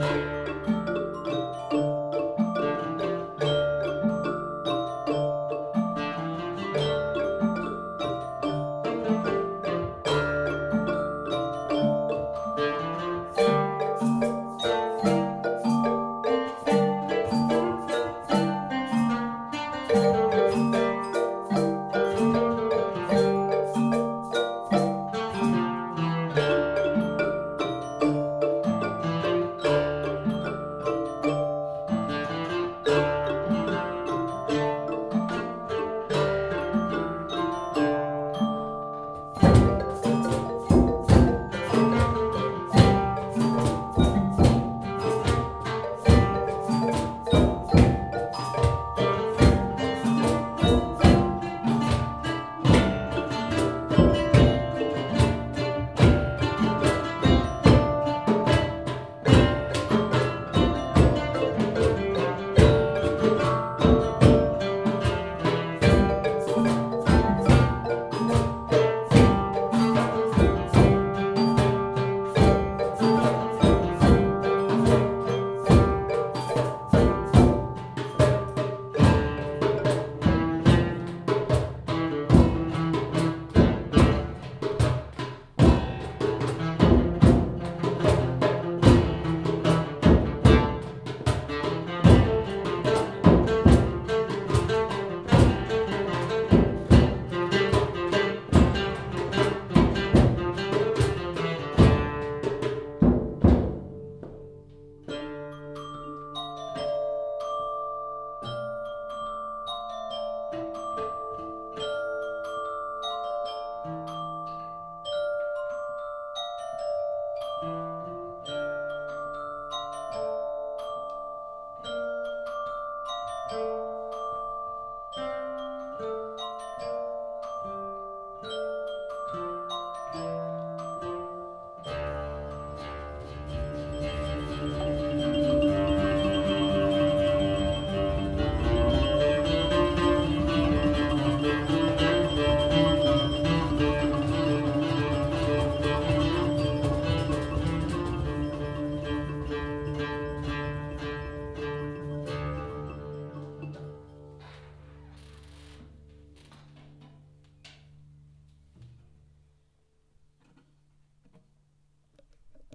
Bye.